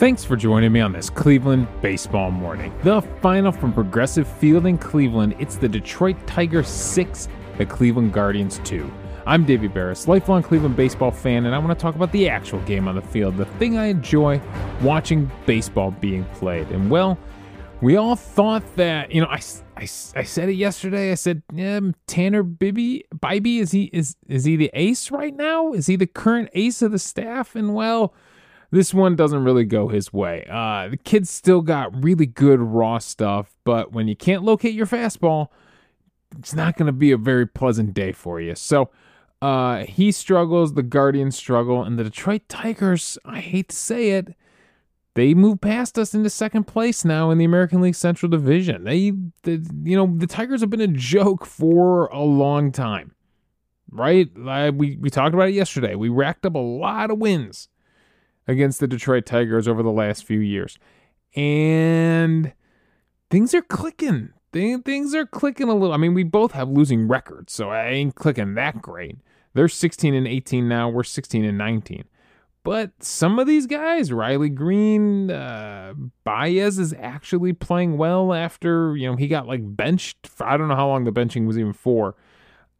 Thanks for joining me on this Cleveland baseball morning. The final from Progressive Field in Cleveland. It's the Detroit Tigers 6, the Cleveland Guardians 2. I'm Davey Berris, lifelong Cleveland baseball fan, and I want to talk about the actual game on the field, the thing I enjoy watching baseball being played. And well, we all thought that, you know, I, I, I said it yesterday. I said, yeah, Tanner Bibee, Bibee, is he is is he the ace right now? Is he the current ace of the staff? And well, this one doesn't really go his way. Uh, the kid's still got really good raw stuff, but when you can't locate your fastball, it's not going to be a very pleasant day for you. So uh, he struggles, the Guardians struggle, and the Detroit Tigers, I hate to say it, they move past us into second place now in the American League Central Division. They, the, you know, the Tigers have been a joke for a long time, right? Uh, we we talked about it yesterday. We racked up a lot of wins against the Detroit Tigers over the last few years. And things are clicking. Things are clicking a little. I mean, we both have losing records, so I ain't clicking that great. They're 16 and 18 now. We're 16 and 19. But some of these guys, Riley Greene, uh, Baez is actually playing well after, you know, he got like benched. For, I don't know how long the benching was even for.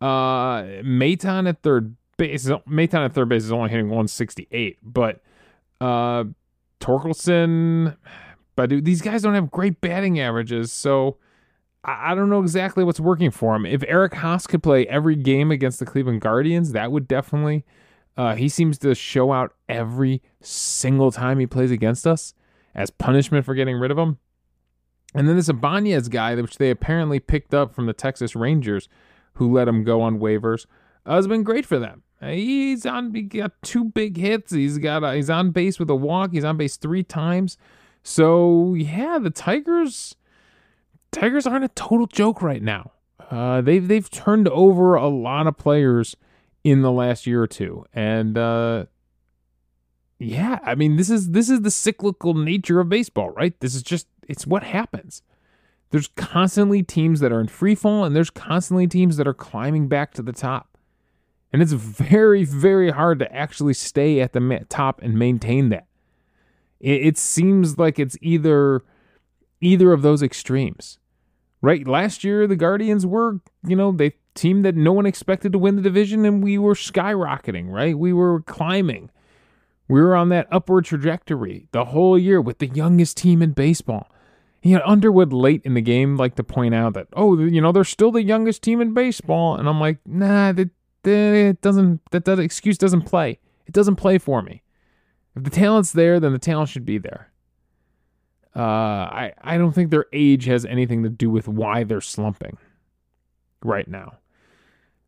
Uh, Maton at third base, Maton at third base is only hitting 168, but uh, Torkelson, but these guys don't have great batting averages, so I, I don't know exactly what's working for him. If Eric Haase could play every game against the Cleveland Guardians, that would definitely. Uh, he seems to show out every single time he plays against us as punishment for getting rid of him. And then this Ibanez guy, which they apparently picked up from the Texas Rangers, who let him go on waivers, uh, has been great for them. He's on. He got two big hits. He's got. A, he's on base with a walk. He's on base three times. So yeah, the Tigers. Tigers aren't a total joke right now. Uh, they've they've turned over a lot of players in the last year or two, and uh, yeah, I mean this is this is the cyclical nature of baseball, right? This is just it's what happens. There's constantly teams that are in free fall, and there's constantly teams that are climbing back to the top. And it's very, very hard to actually stay at the top and maintain that. It, it seems like it's either either of those extremes. Right? Last year the Guardians were, you know, they team that no one expected to win the division and we were skyrocketing, right? We were climbing. We were on that upward trajectory the whole year with the youngest team in baseball. You know, Underwood late in the game like to point out that, oh, you know, they're still the youngest team in baseball. And I'm like, nah, that it doesn't that, excuse doesn't play. It doesn't play for me. If the talent's there, then the talent should be there. Uh, I I don't think their age has anything to do with why they're slumping right now.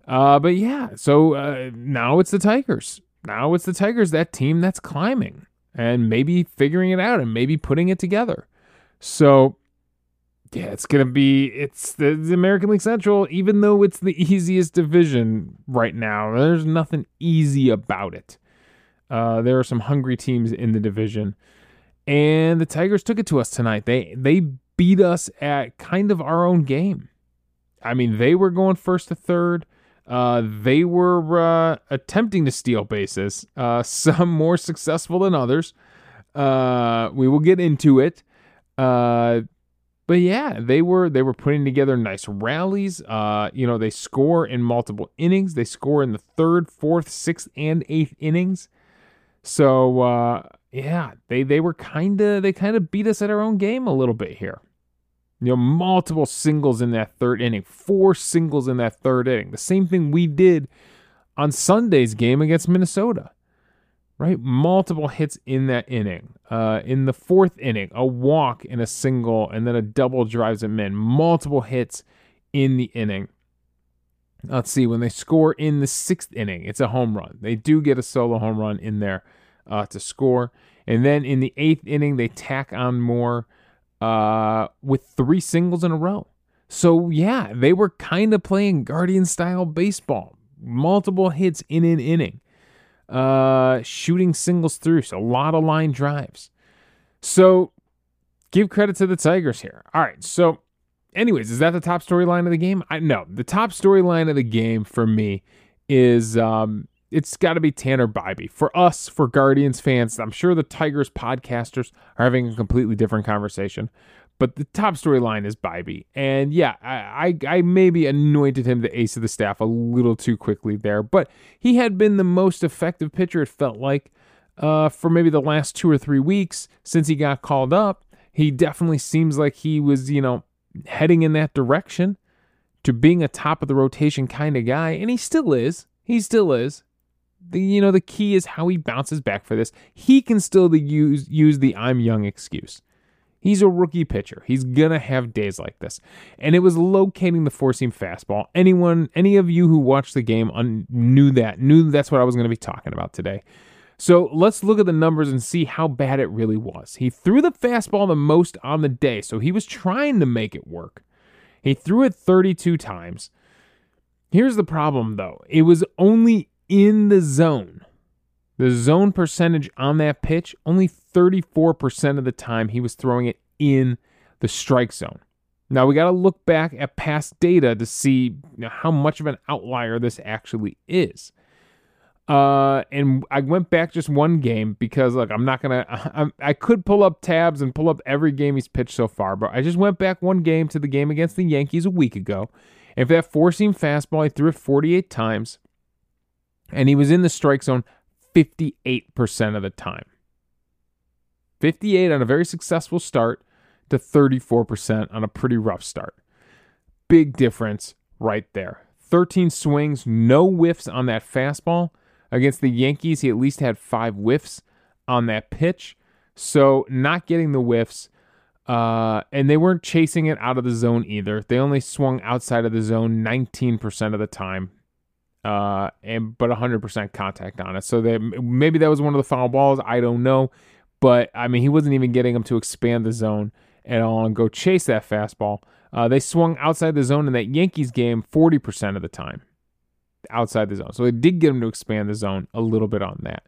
Uh, but yeah, so uh, now it's the Tigers. Now it's the Tigers, that team that's climbing and maybe figuring it out and maybe putting it together. So yeah, it's gonna be it's the, the, American League Central, even though it's the easiest division right now. There's nothing easy about it. Uh, there are some hungry teams in the division, and the Tigers took it to us tonight. They they beat us at kind of our own game. I mean, they were going first to third. Uh, they were uh, attempting to steal bases. Uh, some more successful than others. Uh, we will get into it. But yeah, they were they were putting together nice rallies. Uh, you know, they score in multiple innings. They score in the third, fourth, sixth, and eighth innings. So uh, yeah, they they were kind of they kind of beat us at our own game a little bit here. You know, multiple singles in that third inning, four singles in that third inning. The same thing we did on Sunday's game against Minnesota right? Multiple hits in that inning. Uh, in the fourth inning, a walk and a single, and then a double drives him in. Multiple hits in the inning. Let's see, when they score in the sixth inning, it's a home run. They do get a solo home run in there uh, to score. And then in the eighth inning, they tack on more uh, with three singles in a row. So, yeah, they were kind of playing Guardian style baseball. Multiple hits in an inning uh, shooting singles through. So a lot of line drives. So give credit to the Tigers here. All right. So, anyways, is that the top storyline of the game? I no. The top storyline of the game for me is um, it's got to be Tanner Bibee. For us, for Guardians fans, I'm sure the Tigers podcasters are having a completely different conversation. But the top storyline is Bibee. And yeah, I, I, I maybe anointed him the ace of the staff a little too quickly there. But he had been the most effective pitcher, it felt like, uh, for maybe the last two or three weeks since he got called up. He definitely seems like he was, you know, heading in that direction to being a top of the rotation kind of guy. And he still is. He still is. The, you know, the key is how he bounces back for this. He can still use use the I'm young excuse. He's a rookie pitcher. He's gonna have days like this. And it was locating the four seam fastball. Anyone, any of you who watched the game un- knew that, knew that's what I was gonna be talking about today. So let's look at the numbers and see how bad it really was. He threw the fastball the most on the day, so he was trying to make it work. He threw it 32 times. Here's the problem, though it was only in the zone. The zone percentage on that pitch, only 34% of the time he was throwing it in the strike zone. Now we got to look back at past data to see how much of an outlier this actually is. Uh, and I went back just one game because look, I'm not gonna. I, I could pull up tabs and pull up every game he's pitched so far, but I just went back one game to the game against the Yankees a week ago. And for that four seam fastball, he threw it 48 times, and he was in the strike zone 58% of the time. 58 on a very successful start to 34% on a pretty rough start. Big difference right there. 13 swings, no whiffs on that fastball Against the Yankees, he at least had five whiffs on that pitch. So not getting the whiffs. Uh, and they weren't chasing it out of the zone either. They only swung outside of the zone 19% of the time. Uh, and but 100% contact on it. So that maybe that was one of the foul balls. I don't know. But I mean, he wasn't even getting him to expand the zone at all and go chase that fastball. Uh, they swung outside the zone in that Yankees game 40% of the time outside the zone. So it did get him to expand the zone a little bit on that.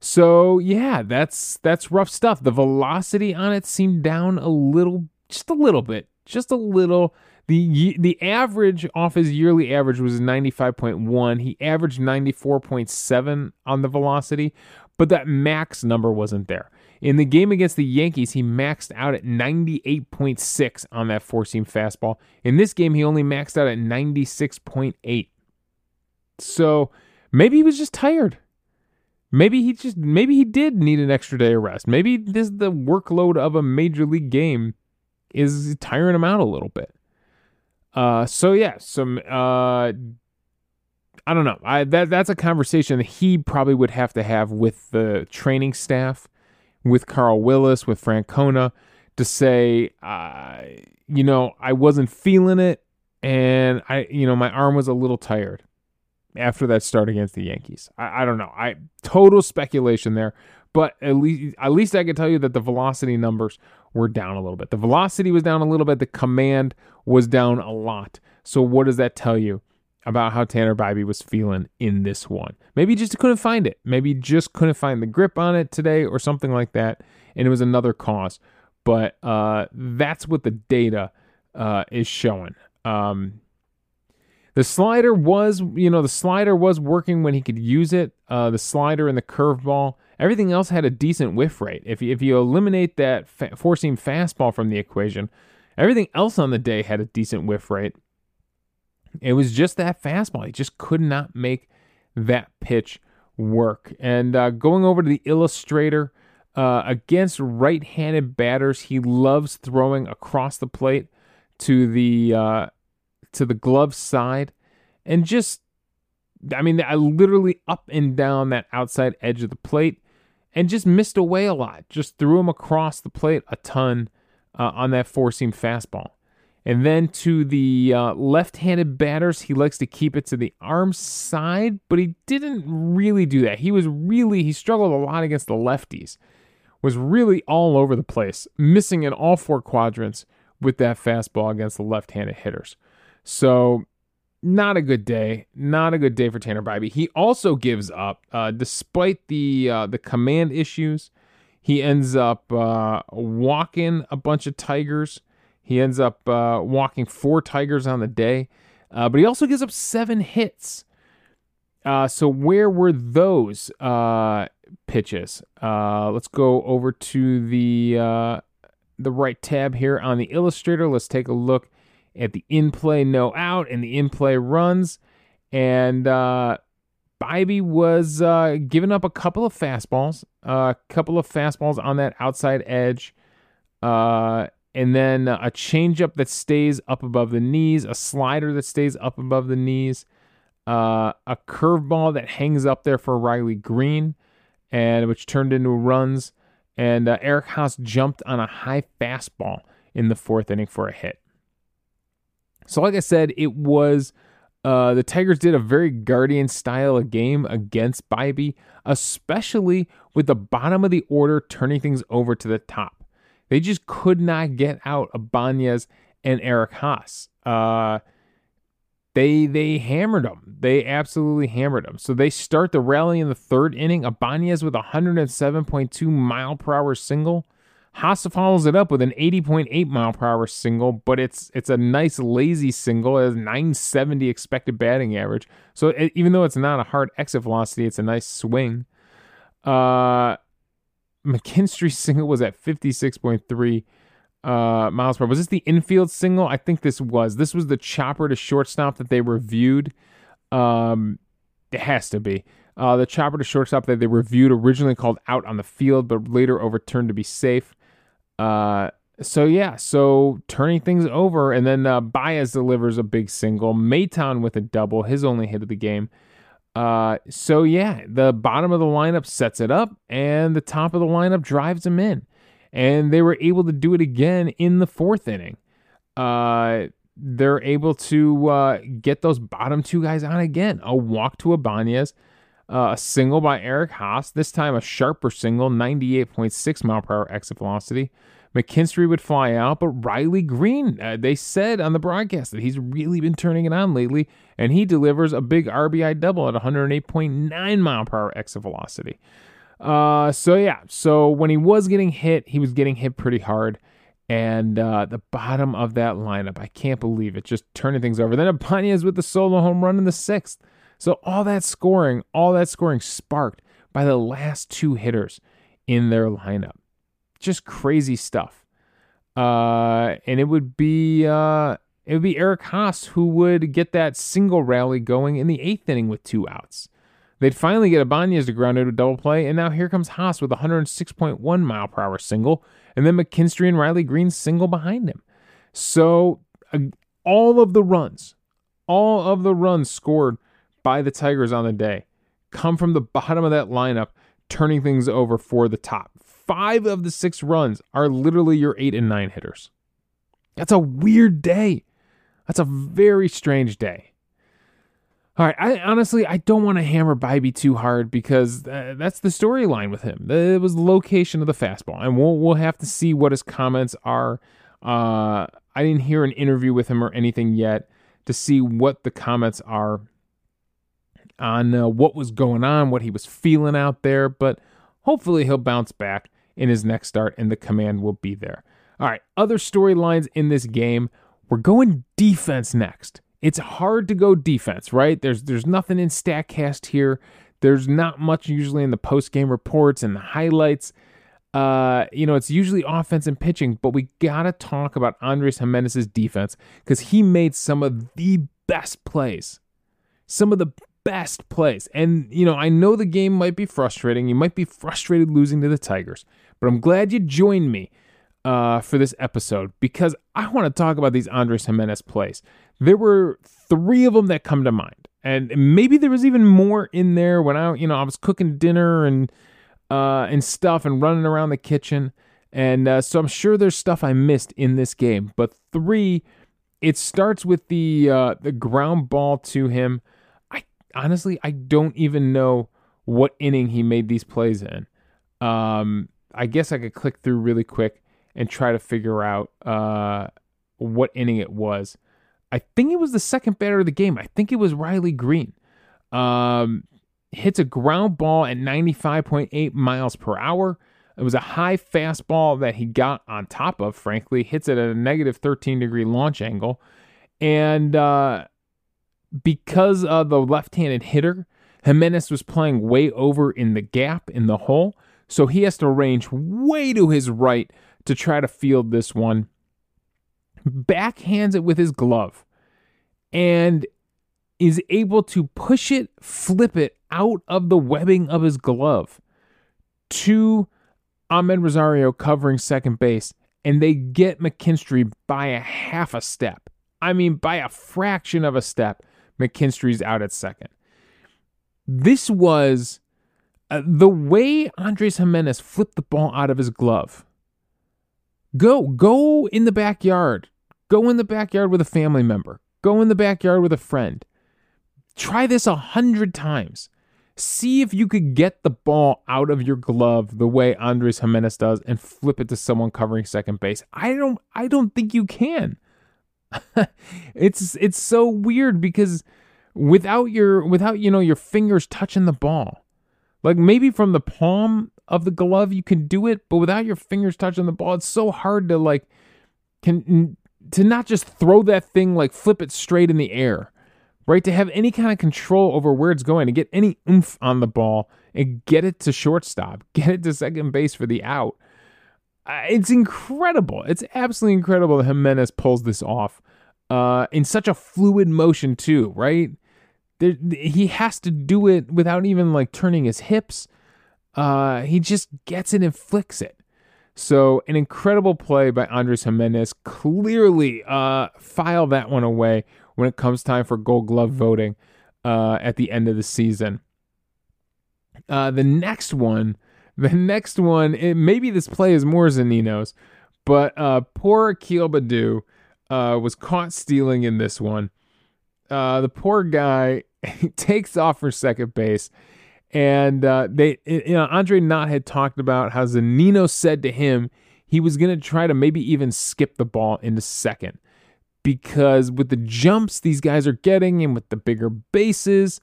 So yeah, that's that's rough stuff. The velocity on it seemed down a little, just a little bit, just a little. The the average off his yearly average was 95.1. He averaged 94.7 on the velocity, but that max number wasn't there. In the game against the Yankees, he maxed out at 98.6 on that four seam fastball. In this game, he only maxed out at 96.8. So maybe he was just tired. Maybe he just maybe he did need an extra day of rest. Maybe this the workload of a major league game is tiring him out a little bit. Uh, so yeah, some uh, I don't know. I that that's a conversation that he probably would have to have with the training staff, with Carl Willis, with Francona, to say, uh, you know, I wasn't feeling it, and I, you know, my arm was a little tired after that start against the Yankees. I, I don't know. I total speculation there, but at least at least I can tell you that the velocity numbers were down a little bit. The velocity was down a little bit. The command was down a lot. So what does that tell you about how Tanner Bibee was feeling in this one? Maybe just couldn't find it. Maybe just couldn't find the grip on it today or something like that, and it was another cause. But uh, that's what the data uh, is showing. Um, the slider was, you know, the slider was working when he could use it. Uh, the slider and the curveball, everything else had a decent whiff rate. If you, if you eliminate that fa- four seam fastball from the equation, everything else on the day had a decent whiff rate. It was just that fastball. He just could not make that pitch work. And uh, going over to the illustrator uh, against right handed batters, he loves throwing across the plate to the uh, to the glove side and just I mean, I literally up and down that outside edge of the plate and just missed away a lot. Just threw him across the plate a ton uh, on that four seam fastball. And then to the uh, left handed batters, he likes to keep it to the arm side, but he didn't really do that. He was really, he struggled a lot against the lefties, was really all over the place, missing in all four quadrants with that fastball against the left handed hitters. So, not a good day. Not a good day for Tanner Bibee. He also gives up, uh, despite the uh, the command issues. He ends up uh, walking a bunch of tigers. He ends up uh, walking four tigers on the day, uh, but he also gives up seven hits. Uh, so where were those uh, pitches? Uh, let's go over to the uh, the right tab here on the illustrator. Let's take a look at the in play no out and the in play runs. And uh, Bibee was uh, giving up a couple of fastballs, a couple of fastballs on that outside edge, uh, and then a changeup that stays up above the knees, a slider that stays up above the knees, uh, a curveball that hangs up there for Riley Greene, and which turned into runs. And uh, Eric Haase jumped on a high fastball in the fourth inning for a hit. So, like I said, it was uh, the Tigers did a very Guardian style of game against Bibee, especially with the bottom of the order turning things over to the top. They just could not get out Ibanez and Eric Haase. Uh, they they hammered them. They absolutely hammered them. So they start the rally in the third inning. Ibanez with a 107.2 mile per hour single. Haase follows it up with an 80.8 mile per hour single, but it's it's a nice lazy single. It has 970 expected batting average. So it, even though it's not a hard exit velocity, it's a nice swing. Uh, McKinstry's single was at 56.3 uh, miles per hour. Was this the infield single? I think this was. This was the chopper to shortstop that they reviewed. Um, it has to be. Uh, the chopper to shortstop that they reviewed originally called out on the field, but later overturned to be safe. Uh, so yeah, so turning things over, and then uh, Baez delivers a big single. Maton with a double, his only hit of the game. Uh, so yeah, the bottom of the lineup sets it up, and the top of the lineup drives him in, and they were able to do it again in the fourth inning. Uh, they're able to uh, get those bottom two guys on again. A walk to Ibanez, uh, a single by Eric Haase. This time a sharper single, 98.6 mile per hour exit velocity. McKinstry would fly out, but Riley Greene, uh, they said on the broadcast that he's really been turning it on lately, and he delivers a big RBI double at 108.9 mile per hour exit velocity. Uh, so yeah, so when he was getting hit, he was getting hit pretty hard. And uh, the bottom of that lineup, I can't believe it, just turning things over. Then Ibanez with the solo home run in the sixth. So all that scoring, all that scoring sparked by the last two hitters in their lineup just crazy stuff. Uh, and it would be uh, it would be Eric Haase who would get that single rally going in the eighth inning with two outs. They'd finally get Ibanez to ground out a double play, and now here comes Haase with a 106.1 mile per hour single, and then McKinstry and Riley Greene single behind him. So uh, all of the runs, all of the runs scored by the Tigers on the day come from the bottom of that lineup, turning things over for the top five of the six runs are literally your eight and nine hitters. That's a weird day. That's a very strange day. All right, I honestly I don't want to hammer Bibee too hard because uh, that's the storyline with him. It was the location of the fastball, and we'll we'll have to see what his comments are. Uh, I didn't hear an interview with him or anything yet to see what the comments are on uh, what was going on, what he was feeling out there, but hopefully he'll bounce back in his next start, and the command will be there. All right, other storylines in this game. We're going defense next. It's hard to go defense, right? There's there's nothing in Statcast here. There's not much usually in the post game reports and the highlights. Uh, you know, it's usually offense and pitching, but we gotta talk about Andres Giménez's defense because he made some of the best plays, some of the best plays. And you know, I know the game might be frustrating. You might be frustrated losing to the Tigers, but I'm glad you joined me uh, for this episode because I want to talk about these Andres Giménez plays. There were three of them that come to mind, and maybe there was even more in there when I, you know, I was cooking dinner and uh, and stuff and running around the kitchen, and uh, so I'm sure there's stuff I missed in this game. But three, it starts with the uh, the ground ball to him. Honestly I don't even know what inning he made these plays in. Um, I guess I could click through really quick and try to figure out uh, what inning it was. I think it was the second batter of the game. I think it was Riley Greene. Um, hits a ground ball at 95.8 miles per hour. It was a high fastball that he got on top of, frankly. Hits it at a negative 13 degree launch angle. And uh, because of the left handed hitter, Giménez was playing way over in the gap in the hole, so he has to range way to his right to try to field this one. Backhands it with his glove and is able to push it, flip it out of the webbing of his glove to Amed Rosario covering second base, and they get McKinstry by a half a step. I mean, by a fraction of a step, McKinstry's out at second. This was uh, the way Andres Giménez flipped the ball out of his glove. Go, go in the backyard. Go in the backyard with a family member. Go in the backyard with a friend. Try this a hundred times. See if you could get the ball out of your glove the way Andres Giménez does and flip it to someone covering second base. I don't I don't think you can. it's it's so weird because without your without you know your fingers touching the ball. Like maybe from the palm of the glove you can do it, but without your fingers touching the ball, it's so hard to like can to not just throw that thing like flip it straight in the air, right? To have any kind of control over where it's going, to get any oomph on the ball and get it to shortstop, get it to second base for the out. It's incredible. It's absolutely incredible that Giménez pulls this off uh, in such a fluid motion too, right? There, he has to do it without even like turning his hips. Uh, he just gets it and flicks it. So an incredible play by Andres Giménez. Clearly, uh, file that one away when it comes time for Gold Glove voting uh, at the end of the season. Uh, the next one, the next one, it, maybe this play is more Zunino's, but uh, poor Akil Baddoo uh, was caught stealing in this one. Uh, the poor guy takes off for second base. And uh, they, you know, Andre Knott had talked about how Zunino said to him he was going to try to maybe even skip the ball into second because with the jumps these guys are getting and with the bigger bases,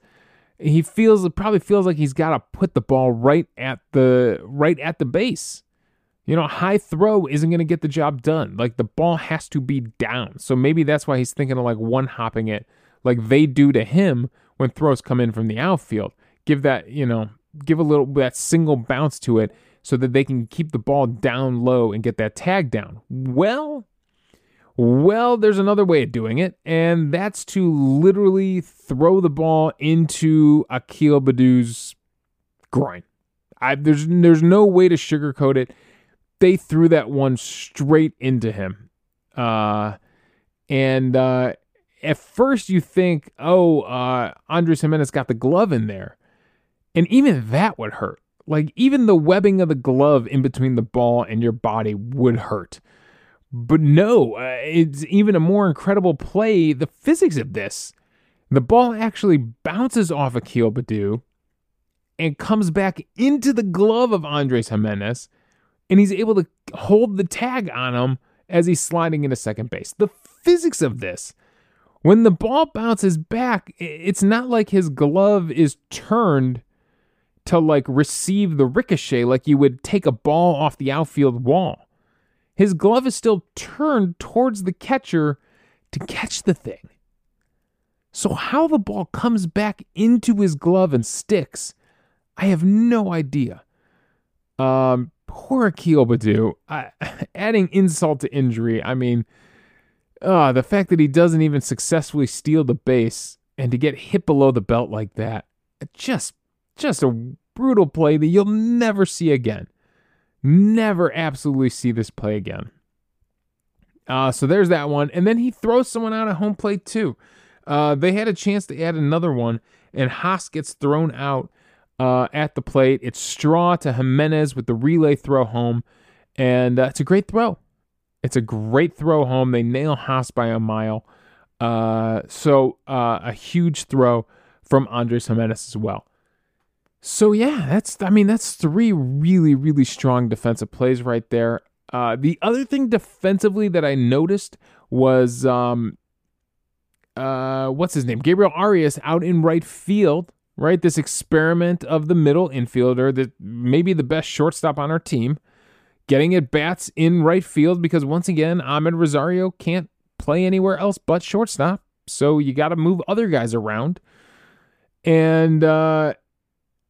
he feels it probably feels like he's got to put the ball right at the right at the base. You know, high throw isn't going to get the job done. Like the ball has to be down. So maybe that's why he's thinking of like one hopping it like they do to him when throws come in from the outfield. Give that, you know, give a little that single bounce to it so that they can keep the ball down low and get that tag down. Well, well, there's another way of doing it, and that's to literally throw the ball into Akil Baddoo's groin. I, there's there's no way to sugarcoat it. They threw that one straight into him, uh, and uh, at first you think, oh, uh, Andres Giménez got the glove in there. And even that would hurt. Like, even the webbing of the glove in between the ball and your body would hurt. But no, uh, it's even a more incredible play. The physics of this the ball actually bounces off Akil Baddoo and comes back into the glove of Andres Giménez, and he's able to hold the tag on him as he's sliding into second base. The physics of this when the ball bounces back, it's not like his glove is turned to like receive the ricochet like you would take a ball off the outfield wall. His glove is still turned towards the catcher to catch the thing. So, how the ball comes back into his glove and sticks, I have no idea. Um, poor Akil Baddoo. I, adding insult to injury, I mean, uh, the fact that he doesn't even successfully steal the base and to get hit below the belt like that, just just a brutal play that you'll never see again. Never absolutely see this play again. Uh, so there's that one. And then he throws someone out at home plate too. Uh, they had a chance to add another one, and Haase gets thrown out uh, at the plate. It's Straw to Giménez with the relay throw home, and uh, it's a great throw. It's a great throw home. They nail Haase by a mile. Uh, so uh, a huge throw from Andres Giménez as well. So yeah, that's I mean that's three really really strong defensive plays right there. Uh, the other thing defensively that I noticed was um, uh, what's his name? Gabriel Arias out in right field. Right, this experiment of the middle infielder that maybe the best shortstop on our team getting at bats in right field because once again, Amed Rosario can't play anywhere else but shortstop. So you got to move other guys around. And uh,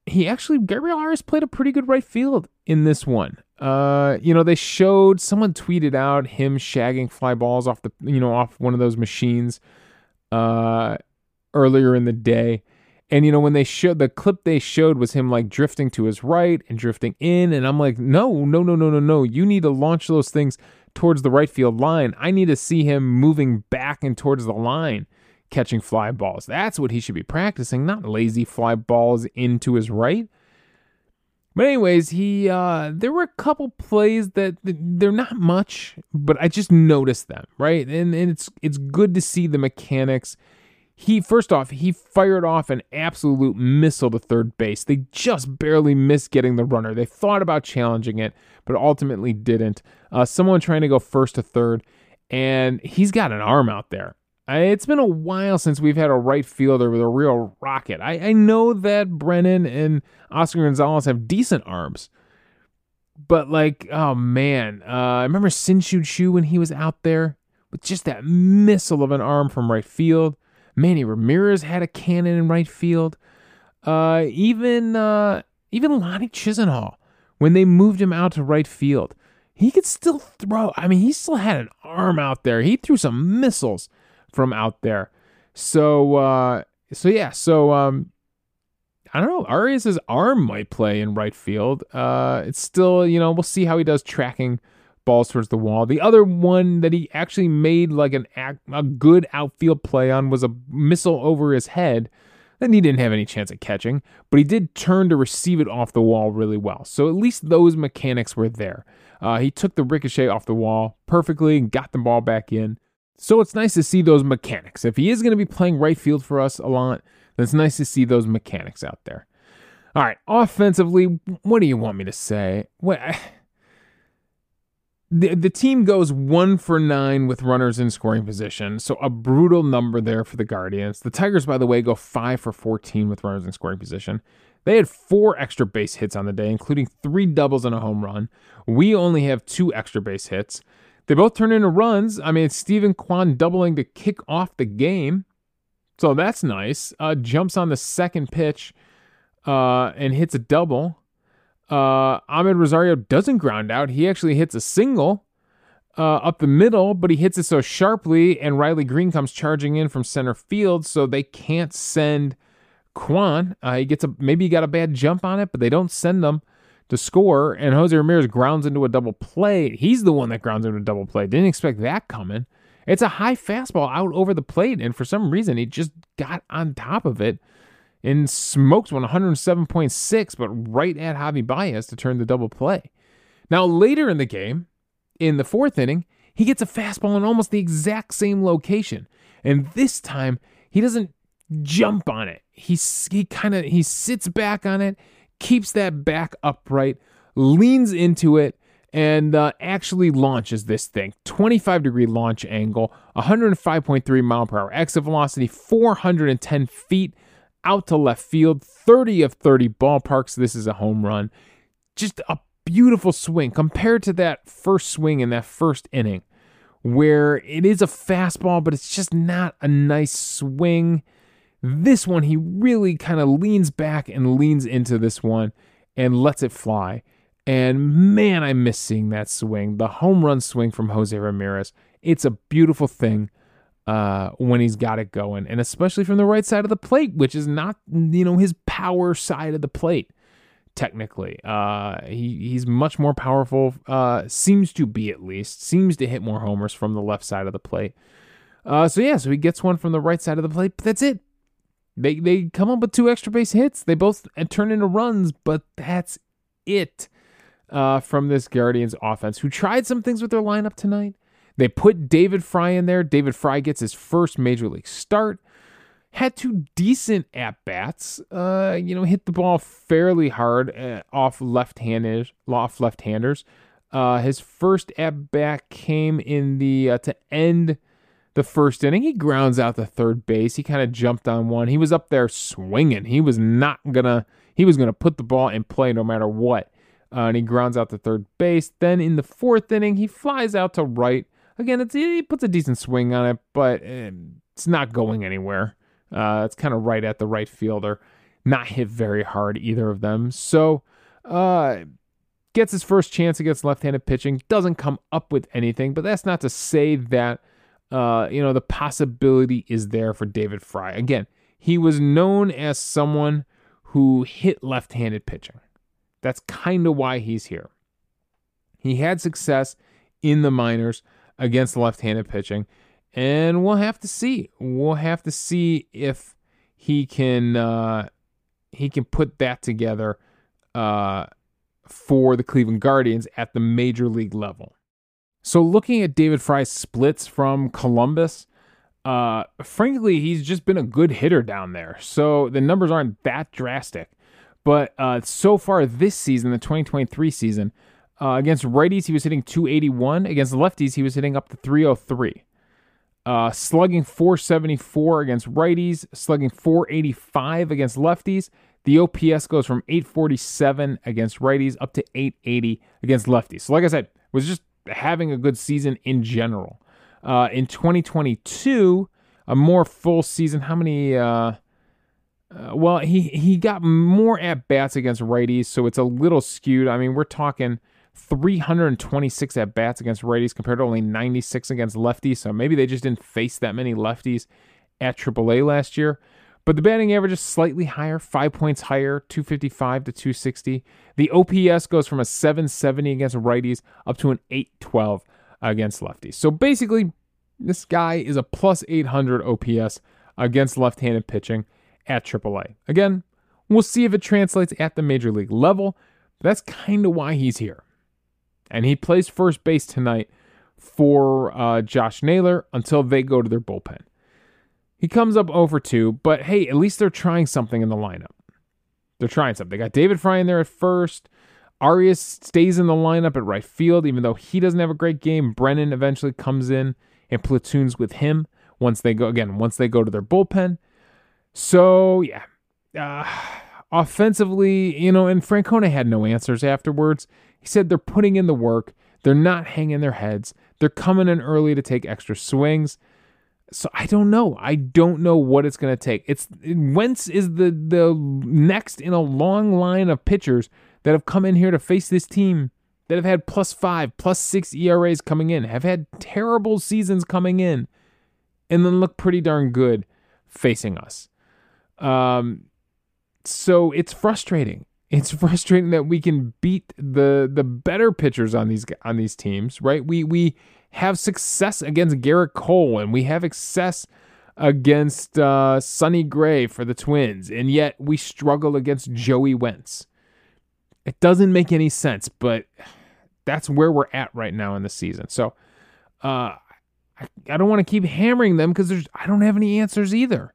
he actually, Gabriel Arias played a pretty good right field in this one. Uh, you know, they showed someone tweeted out him shagging fly balls off the, you know, off one of those machines uh, earlier in the day. And you know, when they showed the clip they showed was him like drifting to his right and drifting in. And I'm like, no, no, no, no, no, no. You need to launch those things towards the right field line. I need to see him moving back and towards the line, catching fly balls. That's what he should be practicing, not lazy fly balls into his right. But anyways, he uh there were a couple plays that they're not much, but I just noticed them, right? And, and it's it's good to see the mechanics he first off he fired off an absolute missile to third base they just barely missed getting the runner they thought about challenging it but ultimately didn't uh, someone trying to go first to third and he's got an arm out there it's been a while since we've had a right fielder with a real rocket i, I know that brennan and oscar gonzalez have decent arms but like oh man uh, i remember Shin-Soo Choo when he was out there with just that missile of an arm from right field Manny Ramirez had a cannon in right field. Uh, even uh, even Lonnie Chisenhall, when they moved him out to right field, he could still throw. I mean, he still had an arm out there. He threw some missiles from out there. So uh, so yeah, so um, I don't know. Arias's arm might play in right field. Uh, it's still, you know, we'll see how he does tracking balls towards the wall. The other one that he actually made like an act, a good outfield play on was a missile over his head that he didn't have any chance at catching, but he did turn to receive it off the wall really well. So at least those mechanics were there. Uh, he took the ricochet off the wall perfectly and got the ball back in. So it's nice to see those mechanics. If he is going to be playing right field for us a lot, then it's nice to see those mechanics out there. All right, offensively, what do you want me to say? What the, the team goes one for nine with runners in scoring position, so a brutal number there for the Guardians. The Tigers, by the way, go five for 14 with runners in scoring position. They had four extra base hits on the day, including three doubles and a home run. We only have two extra base hits. They both turn into runs. I mean, Steven Kwan doubling to kick off the game. So that's nice. Uh, jumps on the second pitch uh, and hits a double. Uh, Amed Rosario doesn't ground out. He actually hits a single uh, up the middle, but he hits it so sharply, and Riley Greene comes charging in from center field, so they can't send Kwan. Uh, he gets a maybe he got a bad jump on it, but they don't send them to score. And Jose Ramirez grounds into a double play. He's the one that grounds into a double play. Didn't expect that coming. It's a high fastball out over the plate, and for some reason he just got on top of it and smoked 107.6, but right at Javi Baez to turn the double play. Now, later in the game, in the fourth inning, he gets a fastball in almost the exact same location. And this time, he doesn't jump on it. He, he kind of he sits back on it, keeps that back upright, leans into it, and uh, actually launches this thing. 25 degree launch angle, 105.3 mile per hour exit velocity, 410 feet out to left field, 30 of 30 ballparks. This is a home run. Just a beautiful swing compared to that first swing in that first inning, where it is a fastball, but it's just not a nice swing. This one, he really kind of leans back and leans into this one and lets it fly. And man, I miss seeing that swing. The home run swing from Jose Ramirez. It's a beautiful thing uh, when he's got it going, and especially from the right side of the plate, which is not you know his power side of the plate. Technically, uh, he he's much more powerful. Uh, seems to be at least seems to hit more homers from the left side of the plate. Uh, so yeah, so he gets one from the right side of the plate, but that's it. They they come up with two extra base hits. They both turn into runs, but that's it uh, from this Guardians offense, who tried some things with their lineup tonight. They put David Fry in there. David Fry gets his first major league start. Had two decent at bats. Uh, you know, hit the ball fairly hard uh, off left-handers. Off left-handers. Uh, his first at bat came in the uh, to end the first inning. He grounds out the third base. He kind of jumped on one. He was up there swinging. He was not gonna. He was gonna put the ball in play no matter what. Uh, and he grounds out the third base. Then in the fourth inning, he flies out to right Again, it's he puts a decent swing on it, but eh, it's not going anywhere. Uh, it's kind of right at the right fielder. Not hit very hard, either of them. So, uh, gets his first chance against left handed pitching. Doesn't come up with anything, but that's not to say that, uh, you know, the possibility is there for David Fry. Again, he was known as someone who hit left handed pitching. That's kind of why he's here. He had success in the minors against left handed pitching, and we'll have to see. We'll have to see if he can uh, he can put that together uh, for the Cleveland Guardians at the major league level. So, looking at David Fry's splits from Columbus, uh, frankly, he's just been a good hitter down there. So the numbers aren't that drastic. But uh, so far this season, the 2023 season, uh, against righties, he was hitting 281. Against lefties, he was hitting up to 303. Uh, slugging 474 against righties, slugging 485 against lefties. The OPS goes from 847 against righties up to 880 against lefties. So, like I said, was just having a good season in general. Uh, in 2022, a more full season. How many? Uh, uh, well, he he got more at bats against righties, so it's a little skewed. I mean, we're talking 326 at bats against righties compared to only 96 against lefties. So maybe they just didn't face that many lefties at AAA last year. But the batting average is slightly higher, five points higher, 255 to 260. The OPS goes from a 770 against righties up to an 812 against lefties. So basically, this guy is a plus 800 OPS against left handed pitching at AAA. Again, we'll see if it translates at the major league level. that's kind of why he's here. And he plays first base tonight for uh, Josh Naylor until they go to their bullpen. He comes up over 2, but hey, at least they're trying something in the lineup. They're trying something. They got David Fry in there at first. Arias stays in the lineup at right field, even though he doesn't have a great game. Brennan eventually comes in and platoons with him once they go again, once they go to their bullpen. So yeah. Uh, offensively, you know, and Francona had no answers afterwards. He said they're putting in the work. They're not hanging their heads. They're coming in early to take extra swings. So I don't know. I don't know what it's going to take. It's Wentz is the the next in a long line of pitchers that have come in here to face this team that have had plus five, plus six ERAs coming in, have had terrible seasons coming in, and then look pretty darn good facing us. Um, so it's frustrating. It's frustrating that we can beat the the better pitchers on these on these teams, right? We we have success against Gerrit Cole and we have success against uh, Sonny Gray for the Twins, and yet we struggle against Joey Wentz. It doesn't make any sense, but that's where we're at right now in the season. So uh, I, I don't want to keep hammering them because there's I don't have any answers either.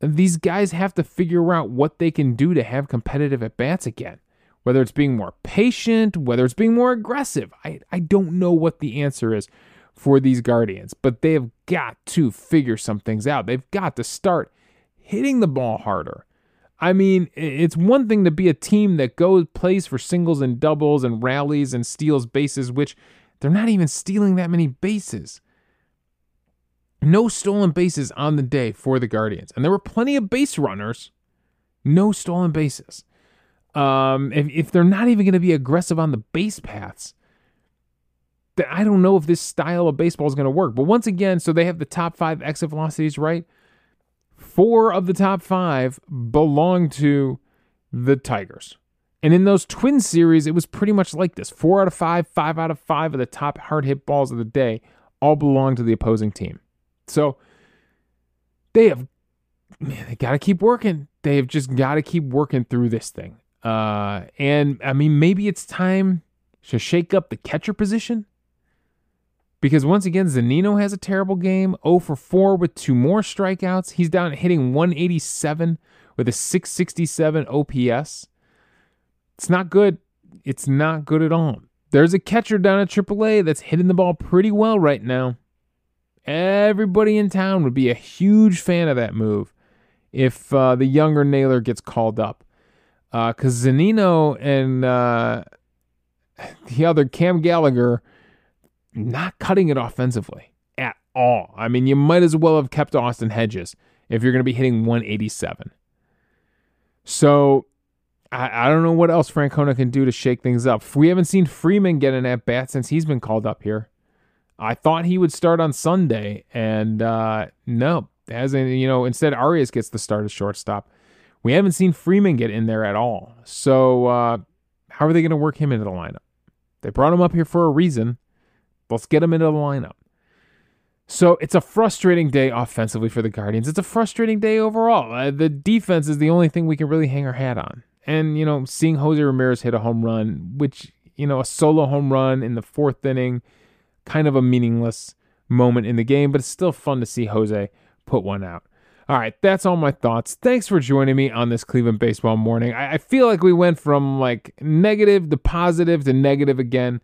These guys have to figure out what they can do to have competitive at bats again. Whether it's being more patient, whether it's being more aggressive. I, I don't know what the answer is for these Guardians, but they have got to figure some things out. They've got to start hitting the ball harder. I mean, it's one thing to be a team that goes plays for singles and doubles and rallies and steals bases, which they're not even stealing that many bases. No stolen bases on the day for the Guardians. And there were plenty of base runners. No stolen bases. Um, if, if they're not even going to be aggressive on the base paths, then I don't know if this style of baseball is going to work. But once again, so they have the top five exit velocities, right? four of the top five belong to the Tigers. And in those twin series, it was pretty much like this. Four out of five, five out of five of the top hard hit balls of the day all belong to the opposing team. So they have, man, they got to keep working. They have just got to keep working through this thing. Uh, and I mean, maybe it's time to shake up the catcher position. Because once again, Zunino has a terrible game, 0 for 4 with two more strikeouts. He's down hitting 187 with a 667 OPS. It's not good. It's not good at all. There's a catcher down at AAA that's hitting the ball pretty well right now. Everybody in town would be a huge fan of that move if uh, the younger Naylor gets called up. Because uh, Zunino and uh, the other Cam Gallagher not cutting it offensively at all. I mean, you might as well have kept Austin Hedges if you're going to be hitting 187. So I, I don't know what else Francona can do to shake things up. We haven't seen Freeman get an at bat since he's been called up here. I thought he would start on Sunday, and uh, no, hasn't. You know, instead Arias gets the start as shortstop. We haven't seen Freeman get in there at all. So uh, how are they going to work him into the lineup? They brought him up here for a reason. Let's get him into the lineup. So it's a frustrating day offensively for the Guardians. It's a frustrating day overall. Uh, the defense is the only thing we can really hang our hat on. And, you know, seeing Jose Ramirez hit a home run, which, you know, a solo home run in the fourth inning, kind of a meaningless moment in the game, but it's still fun to see Jose put one out. All right, that's all my thoughts. Thanks for joining me on this Cleveland baseball morning. I, I feel like we went from like negative to positive to negative again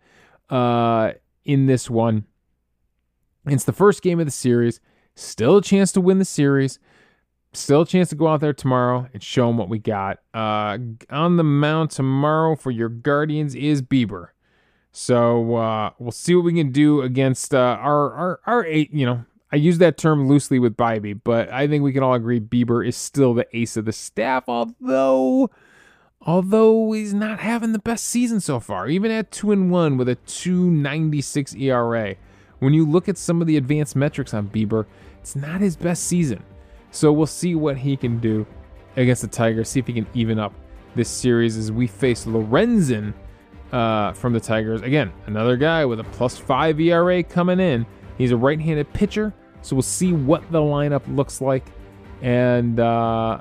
uh, in this one. It's the first game of the series. Still a chance to win the series. Still a chance to go out there tomorrow and show them what we got. Uh, on the mound tomorrow for your Guardians is Bieber. So uh, we'll see what we can do against uh, our our our eight. You know, I use that term loosely with Bibee, but I think we can all agree Bieber is still the ace of the staff. Although, although he's not having the best season so far, even at two and one with a two ninety six ERA. When you look at some of the advanced metrics on Bieber, it's not his best season. So we'll see what he can do against the Tigers. See if he can even up this series as we face Lorenzen uh, from the Tigers. Again, another guy with a plus five ERA coming in. He's a right handed pitcher, so we'll see what the lineup looks like. And uh,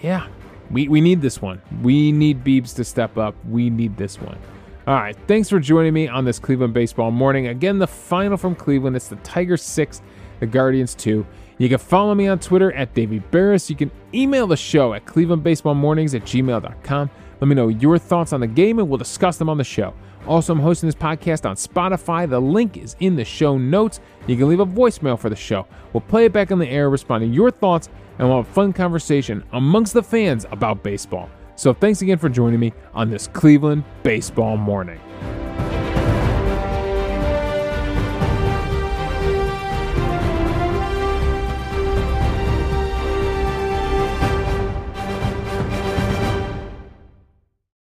yeah, we, we need this one. We need Beebs to step up. We need this one. All right, thanks for joining me on this Cleveland baseball morning. Again, the final from Cleveland. It's the Tigers 6, the Guardians 2. You can follow me on Twitter at Davey Berris. You can email the show at clevelandbaseballmornings at gmail.com. Let me know your thoughts on the game and we'll discuss them on the show. Also, I'm hosting this podcast on Spotify. The link is in the show notes. You can leave a voicemail for the show. We'll play it back on the air, responding to your thoughts, and we'll have a fun conversation amongst the fans about baseball. So, thanks again for joining me on this Cleveland baseball morning.